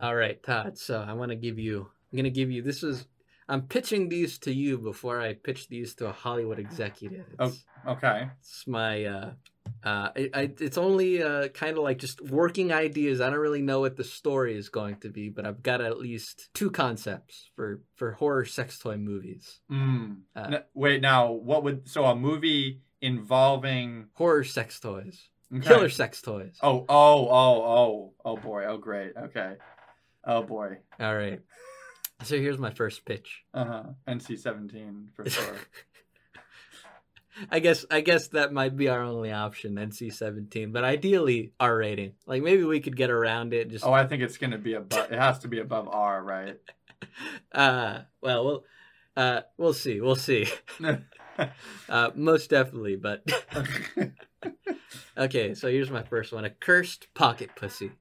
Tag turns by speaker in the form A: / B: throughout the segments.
A: All right, Todd. So I want to give you. I'm gonna give you. This is. I'm pitching these to you before I pitch these to a Hollywood executive. It's,
B: Okay.
A: it's my. Uh, uh, I, I, it's only uh, kind of like just working ideas. I don't really know what the story is going to be, but I've got at least two concepts for for horror sex toy movies.
B: Mm.
A: Uh,
B: N- wait, now what would so a movie involving
A: Horror sex toys,
B: okay.
A: killer sex toys.
B: Oh, oh, oh, oh, oh boy. Oh great. Okay. Oh boy.
A: All right. So here's my first pitch.
B: Uh huh. NC seventeen for sure.
A: I guess I guess that might be our only option, NC seventeen. But ideally, R rating. Like maybe we could get around it. Just
B: oh, I think it's gonna be above. It has to be above R, right?
A: uh, well, we'll uh, we'll see, we'll see. uh, most definitely. But okay, so here's my first one: a cursed pocket pussy,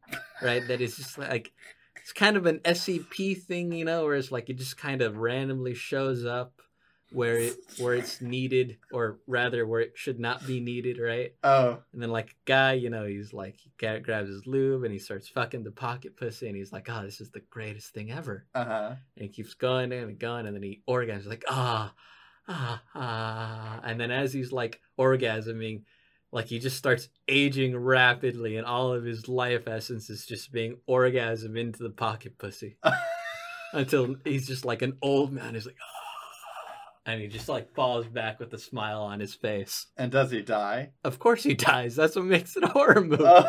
A: right? That is just like it's kind of an SCP thing, you know, where it's like it just kind of randomly shows up where it where it's needed, or rather where it should not be needed, right?
B: oh,
A: And then like a guy, you know, he's like he grabs his lube and he starts fucking the pocket pussy, and he's like, "Oh, this is the greatest thing ever."
B: uh huh.
A: And he keeps going and going, and then he orgasms like, "Ah, ah, ah," and then as he's like orgasming. Like he just starts aging rapidly, and all of his life essence is just being orgasm into the pocket pussy until he's just like an old man. He's like, "Ah," and he just like falls back with a smile on his face.
B: And does he die?
A: Of course he dies. That's what makes it a horror movie.
B: Oh.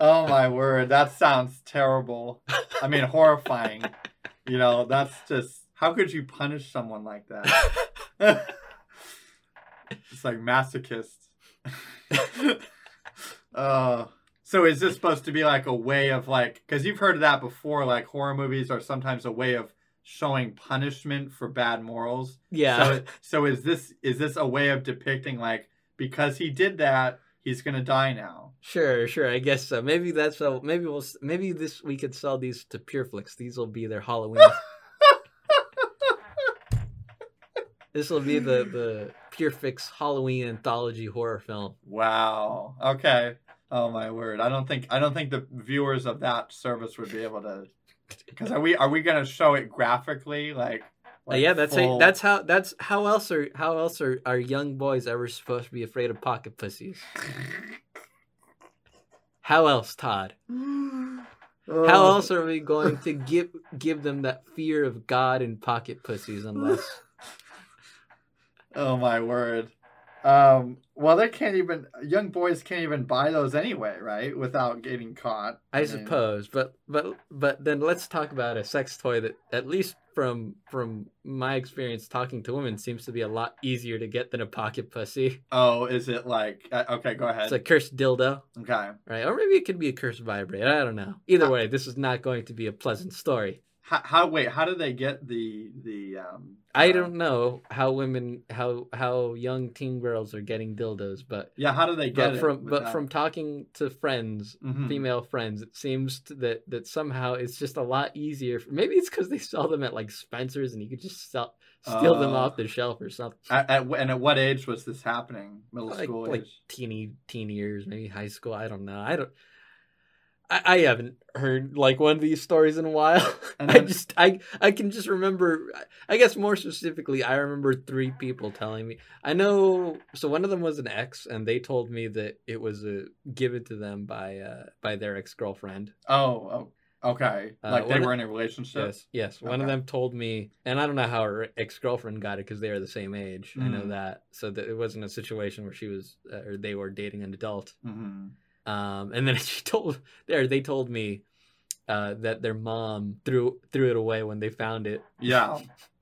B: oh my word, that sounds terrible. I mean, horrifying. You know, that's just how could you punish someone like that? it's like masochist. uh, so is this supposed to be like a way of like because you've heard of that before? Like horror movies are sometimes a way of showing punishment for bad morals.
A: yeah.
B: So, so is this is this a way of depicting like because he did that, he's gonna die now?
A: Sure, sure. I guess so. Maybe that's how. Maybe we'll. Maybe this we could sell these to Pureflix. These will be their Halloween. this will be the the Pureflix Halloween anthology horror film.
B: Wow. Okay. Oh my word. I don't think I don't think the viewers of that service would be able to because are we are we gonna show it graphically like?
A: Uh, yeah, that's how,
B: full-
A: that's how that's how else are how else are are young boys ever supposed to be afraid of pocket pussies? How else, Todd?
B: Oh.
A: How else are we going to give give them that fear of God and pocket pussies unless
B: Oh my word. Um. Well, they can't even young boys can't even buy those anyway, right? Without getting caught.
A: I
B: mean,
A: suppose, but but but then let's talk about a sex toy that, at least from from my experience talking to women, seems to be a lot easier to get than a pocket pussy.
B: Oh, is it like? Uh, okay, go ahead.
A: It's a cursed dildo,
B: okay.
A: right? Or maybe it could be a cursed vibrator. I don't know. Either way, this is not going to be a pleasant story.
B: How, how? Wait. How do they get the the? um
A: I
B: uh,
A: don't know how women, how how young teen girls are getting dildos, but
B: Yeah. How do they get
A: but
B: it?
A: from but from talking to friends,
B: Mhm.
A: female friends, it seems that that somehow it's just a lot easier. For, maybe it's because they sell them at like Spencer's, and you could just sell, steal them
B: Uh,
A: off the shelf or something.
B: At, at, and at what age was this happening? Middle
A: Like
B: school
A: like
B: age.
A: teeny teen years, maybe high school. I don't know. I don't. I, I haven't heard like one of these stories in a while.
B: And
A: I just I I can just remember. I guess more specifically, I remember three people telling me. I know. So one of them was an ex, and they told me that it was a given to them by uh by their ex girlfriend.
B: Oh, oh, okay.
A: Uh,
B: like they
A: one of-
B: were in a relationship.
A: Yes, yes. One of them told me, and I don't know how her ex girlfriend got it because they are the same age. I know
B: Mm.
A: that. So that it wasn't a situation where she was uh, or they were dating an adult.
B: hmm
A: Um, and then she told there they told me uh, that their mom threw threw it away when they found it.
B: Yeah,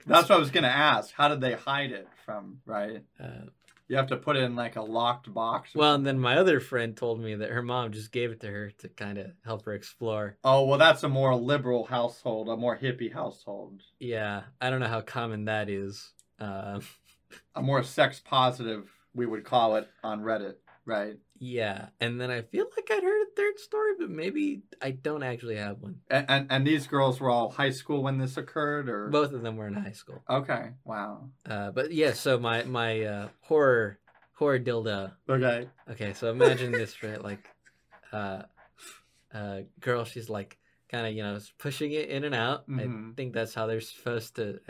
B: that's what I was gonna ask. How did they hide it from? Right.
A: Uh,
B: You have to put it in like a locked box. or
A: well, and then my other friend told me that her mom just gave it to her to kind of help her explore.
B: Oh well, that's a more liberal household, a more hippie household,
A: Yeah, I don't know how common that is. Um,
B: a more sex positive, we would call it on Reddit, right?
A: Yeah, and then I feel like I'd heard a third story, but maybe I don't actually have one.
B: And and, and these girls were all high school when this occurred, or
A: Both of them were in high school.
B: okay, wow,
A: Uh, but yeah, so my my uh, horror horror dildo.
B: okay,
A: Okay, so imagine this, right? Like, uh, uh, girl, she's like kind of you know pushing it in and out. I
B: Mhm.
A: think that's how they're supposed to.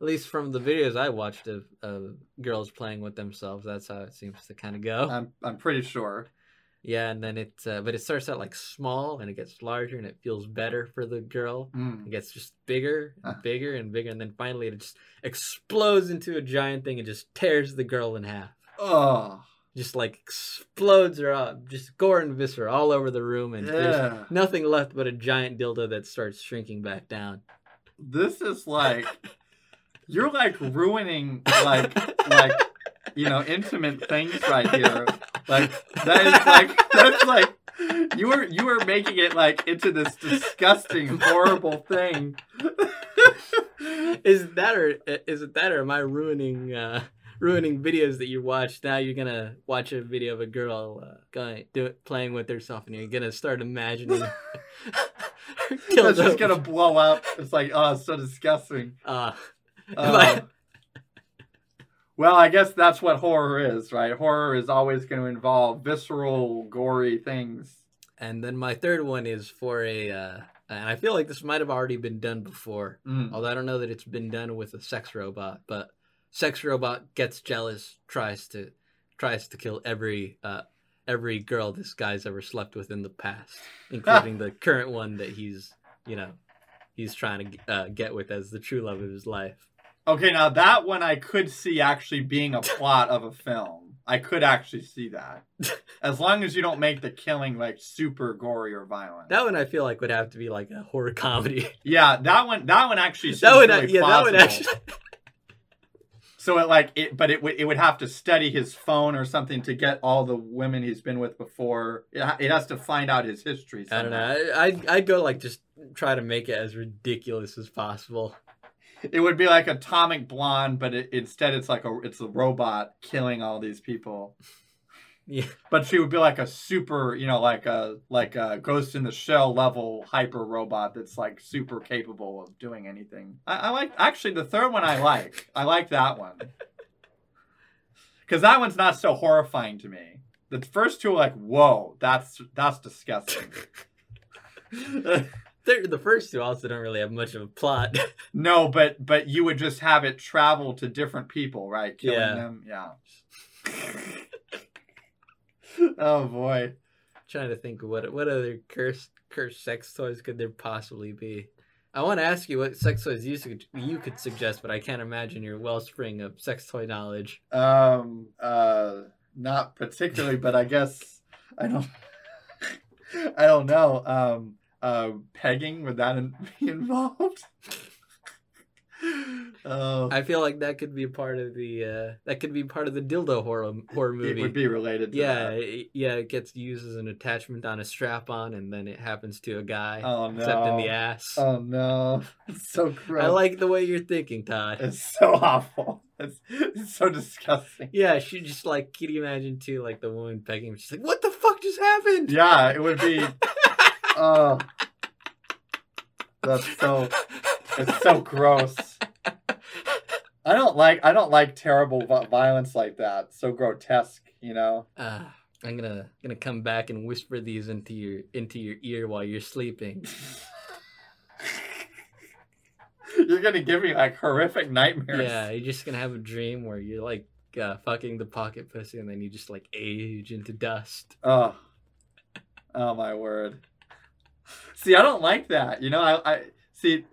A: At least from the videos I watched of, of girls playing with themselves, that's how it seems to kind of go.
B: I'm I'm pretty sure.
A: yeah, and then it, uh, but it starts out like small, and it gets larger, and it feels better for the girl.
B: Mm.
A: It gets just bigger and
B: Ah.
A: bigger and bigger, and then finally it just explodes into a giant thing and just tears the girl in half.
B: Oh,
A: Just like explodes her up, just gore and viscera all over the room, and there's nothing left but a giant dildo that starts shrinking back down.
B: This is like you're like ruining like like you know intimate things right here. Like that is like that's like you were you were making it like into this disgusting horrible thing.
A: is that or is it that or am I ruining uh ruining videos that you watch? Now you're gonna watch a video of a girl uh, going do it playing with herself, and you're gonna start imagining.
B: It's just gonna blow up. It's like oh, it's so disgusting.
A: Uh,
B: Uh, well, I guess that's what horror is, right? Horror is always going to involve visceral, gory things.
A: and then my third one is for a, uh, and I feel like this might have already been done before,
B: Mm.
A: although I don't know that it's been done with a sex robot. But sex robot gets jealous, tries to tries to kill every uh, every girl this guy's ever slept with in the past, including the current one that he's you know he's trying to uh, get with as the true love of his life.
B: Okay, now that one I could see actually being a plot of a film. I could actually see that. As long as you don't make the killing like super gory or violent.
A: That one I feel like would have to be like a horror comedy.
B: yeah, that one that one actually seems
A: that would
B: really
A: yeah that would actually
B: So it like it, but it would it would have to study his phone or something to get all the women he's been with before. It, it has to find out his history.
A: I don't know. I, I'd, I'd go like just try to make it as ridiculous as possible.
B: It would be like Atomic Blonde, but it, instead it's like a it's a robot killing all these people.
A: Yeah.
B: But she would be like a super, you know, like a like a Ghost in the Shell level hyper robot that's like super capable of doing anything. I, I like actually the third one. I like. I like that one because that one's not so horrifying to me. The first two are like, whoa, that's that's disgusting.
A: The first two also don't really have much of a plot.
B: no, but but you would just have it travel to different people, right? Killing
A: Yeah.
B: them. Yeah. oh boy.
A: trying to think of what what other cursed cursed sex toys could there possibly be. I want to ask you what sex toys you could you could suggest, but I can't imagine your wellspring of sex toy knowledge.
B: Um, uh, not particularly, but I guess I don't. I don't know. Um, uh, pegging would that in- be involved? Oh,
A: I feel like that could be a part of the uh, that could be part of the dildo horror horror
B: it
A: movie.
B: would be related. To
A: yeah,
B: that.
A: it, yeah, it gets used as an attachment on a strap on, and then it happens to a guy,
B: Oh no.
A: except in the ass.
B: Oh no, it's so gross.
A: I like the way you're thinking, Todd.
B: It's so awful. It's, it's so disgusting.
A: Yeah, she just like can you imagine too, like the woman pegging. She's like, "What the fuck just happened?"
B: Yeah, it would be. Oh, that's so. It's so gross. I don't like. I don't like terrible violence like that. So grotesque, you know.
A: Uh, I'm gonna gonna come back and whisper these into your into your ear while you're sleeping.
B: You're gonna give me like horrific nightmares.
A: Yeah, you're just gonna have a dream where you're like uh, fucking the pocket pussy, and then you just like age into dust.
B: Oh. Oh my word. See, I don't like that. You know, I, I see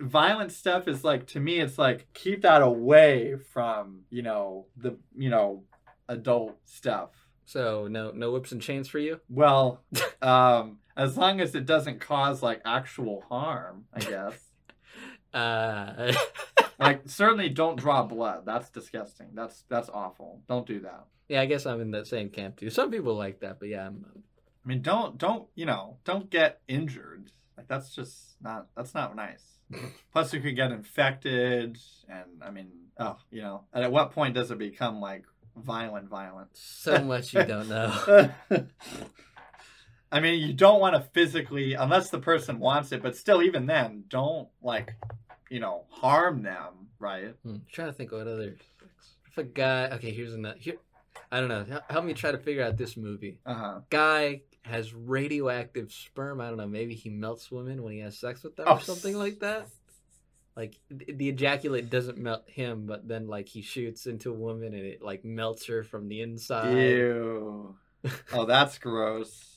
B: violent stuff is like to me it's like keep that away from, you know, the, you know, adult stuff.
A: So no no whips and chains for you.
B: Well, um as long as it doesn't cause like actual harm, I guess.
A: Uh,
B: like certainly don't draw blood. That's disgusting. That's that's awful. Don't do that.
A: yeah, I guess I'm in that same camp too. Some people like that, but yeah, I'm,
B: I mean, don't don't you know? Don't get injured. Like that's just not that's not nice. Plus, you could get infected, and I mean, oh, you know, and at what point does it become like violent, violent?
A: so much you don't know.
B: I mean, you don't want to physically, unless the person wants it, but still, even then, don't like, you know, harm them, right?
A: Hmm, trying to think what other. If a guy, okay, here's another. Here, I don't know. Help me try to figure out this movie.
B: Uh huh.
A: Guy has radioactive sperm. I don't know. Maybe he melts women when he has sex with them
B: Oh.
A: or something like that. Like the ejaculate doesn't melt him, but then like he shoots into a woman and it like melts her from the inside.
B: Ew. Oh, that's gross.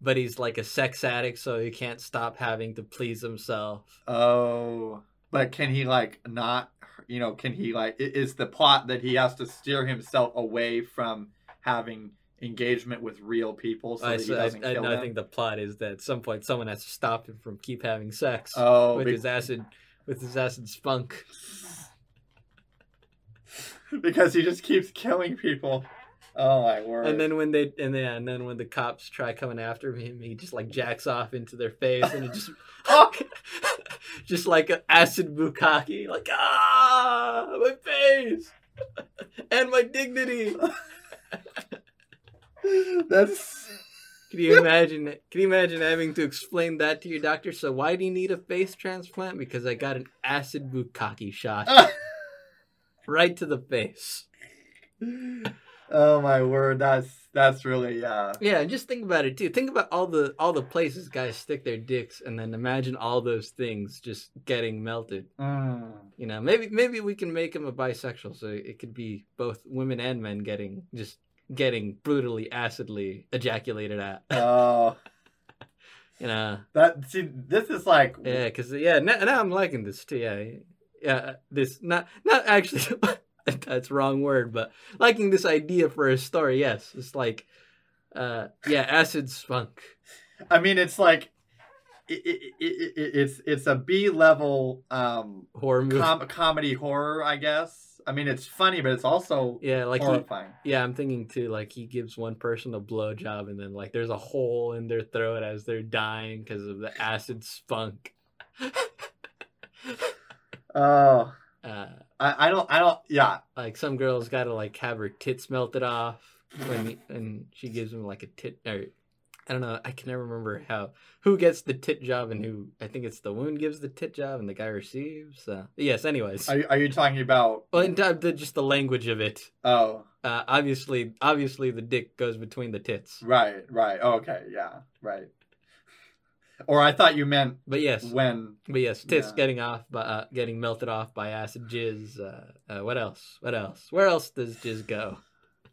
A: But he's like a sex addict, so he can't stop having to please himself.
B: Oh, but can he like not? You know, can he like? Is the plot that he has to steer himself away from having engagement with real people so
A: I,
B: that he doesn't
A: I,
B: kill
A: I
B: them?
A: think the plot is that at some point someone has to stop him from keep having sex
B: oh,
A: with
B: be-
A: his acid with his acid spunk.
B: because he just keeps killing people. Oh my word!
A: And then when they and then and then when the cops try coming after him, he just like jacks off into their face and it just
B: Oh!
A: just like an acid bukkake, like ah my face and my dignity.
B: That's
A: Can you imagine? Can you imagine having to explain that to your doctor? So why do you need a face transplant? Because I got an acid bukkake shot right to the face.
B: oh my word! That's that's really uh
A: Yeah, and just think about it too. Think about all the all the places guys stick their dicks, and then imagine all those things just getting melted.
B: mm.
A: You know, maybe maybe we can make him a bisexual, so it could be both women and men getting just getting brutally acidly ejaculated at.
B: oh
A: You know,
B: that see this is like
A: yeah, because yeah, now, now I'm liking this too. Yeah, yeah, this not not actually. that's wrong word, but liking this idea for a story. Yes, it's like, uh, yeah, acid spunk.
B: I mean, it's like it, it, it, it, it's it's a B level um
A: horror movie.
B: com- comedy horror, I guess. I mean, it's funny, but it's also
A: yeah, like he,
B: horrifying.
A: yeah, I'm thinking too. Like he gives one person a blowjob, and then like there's a hole in their throat as they're dying because of the acid spunk.
B: Oh,
A: uh,
B: I, I don't I don't yeah.
A: like some girl's got to like have her tits melted off when and she gives them like a tit or I don't know. I can never remember how who gets the tit job and who. I think it's the woman gives the tit job and the guy receives. Uh, yes. Anyways,
B: Are, are you talking about?
A: well, in time, the, just the language of it.
B: Oh,
A: Uh, obviously, obviously, the dick goes between the tits.
B: right, right. Oh, okay, yeah, right. Or I thought you meant
A: But yes,
B: when.
A: but yes, tits
B: Yeah.
A: getting off by uh, getting melted off by acid jizz. Uh, uh, what else? What else? Where else does jizz go?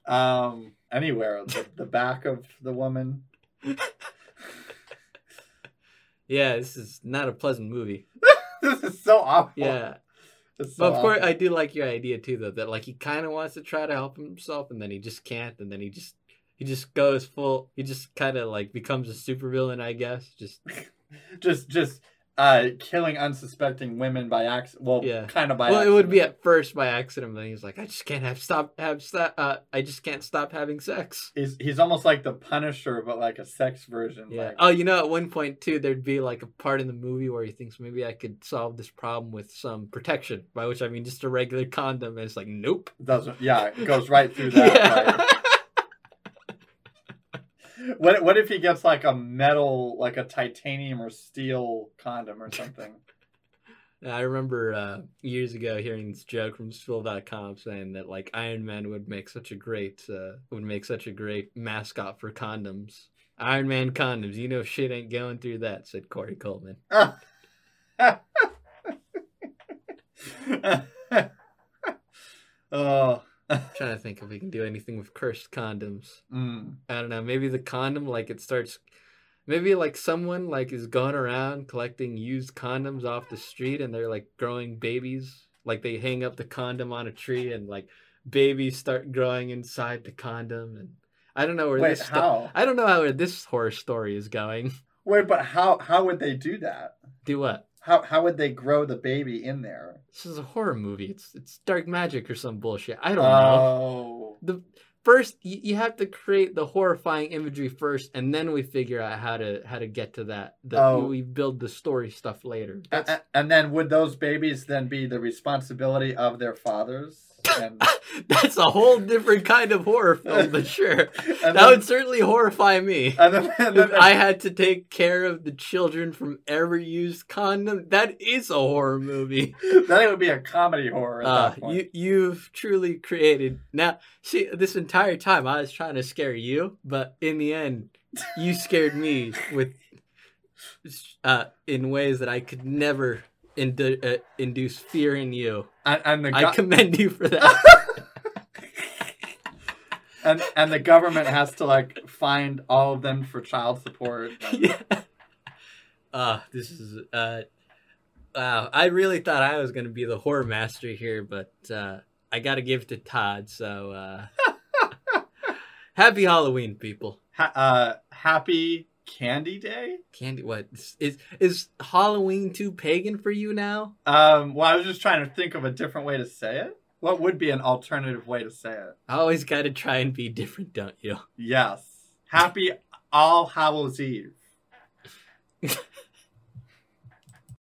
B: Um, anywhere the, the back of the woman.
A: Yeah, this is not a pleasant movie.
B: this is so awful.
A: Yeah.
B: So
A: But of course,
B: awful.
A: I do like your idea too, though. That like he kind of wants to try to help himself, and then he just can't, and then he just he just goes full. He just kind of like becomes a supervillain, I guess. Just
B: just just uh killing unsuspecting women by accident. Well,
A: Yeah.
B: kind of by.
A: well, it would be at first by accident, but he's like, I just can't have stop have stop. Uh, I just can't stop having sex.
B: He's he's almost like the Punisher, but like a sex version.
A: Yeah.
B: Like,
A: Oh, you know, at one point too, there'd be like a part in the movie where he thinks maybe I could solve this problem with some protection, by which I mean just a regular condom, and it's like, nope.
B: doesn't. Yeah, it goes right through that.
A: Yeah.
B: right. What what if he gets like a metal, like a titanium or steel condom or something?
A: I remember uh, years ago hearing this joke from Spill.com saying that like Iron Man would make such a great uh, would make such a great mascot for condoms. Iron Man condoms, you know shit ain't going through that," said Korey Coleman.
B: oh.
A: Trying to think if we can do anything with cursed condoms.
B: Mm.
A: I don't know. Maybe the condom, like it starts. Maybe like someone like is going around collecting used condoms off the street, and they're like growing babies. Like they hang up the condom on a tree, and like babies start growing inside the condom. And I don't know where
B: Wait,
A: this. sto-
B: how?
A: I don't know how this horror story is going.
B: Wait, but how how would they do that?
A: Do what?
B: How how would they grow the baby in there?
A: This is a horror movie. It's it's dark magic or some bullshit. I don't know.
B: Oh.
A: the first you, you have to create the horrifying imagery first and then we figure out how to how to get to that the,
B: Oh.
A: we build the story stuff later
B: A-
A: That's,
B: a- and then would those babies then be the responsibility of their fathers?
A: That's a whole different kind of horror film but sure. That
B: then,
A: would certainly horrify me.
B: And then, and
A: if
B: then
A: i had to take care of the children from every used condom that is a horror movie.
B: Then it would be a comedy horror at
A: uh,
B: that point.
A: you you've truly created now see this entire time i was trying to scare you but in the end you scared me with uh, in ways that I could never indu- uh, induce fear in you.
B: And, and the
A: I commend you for that.
B: and and the government has to like find all of them for child support.
A: yeah. Uh, this is uh, wow. I really thought I was gonna be the horror master here, but uh, I got to give to Todd. So uh, happy Halloween, people.
B: Ha- uh, happy Candy Day.
A: Candy, what is is Halloween too pagan for you now?
B: Um, well, I was just trying to think of a different way to say it. What would be an alternative way to say it?
A: I always got to try and be different, don't you?
B: Yes. Happy All Hallows Eve.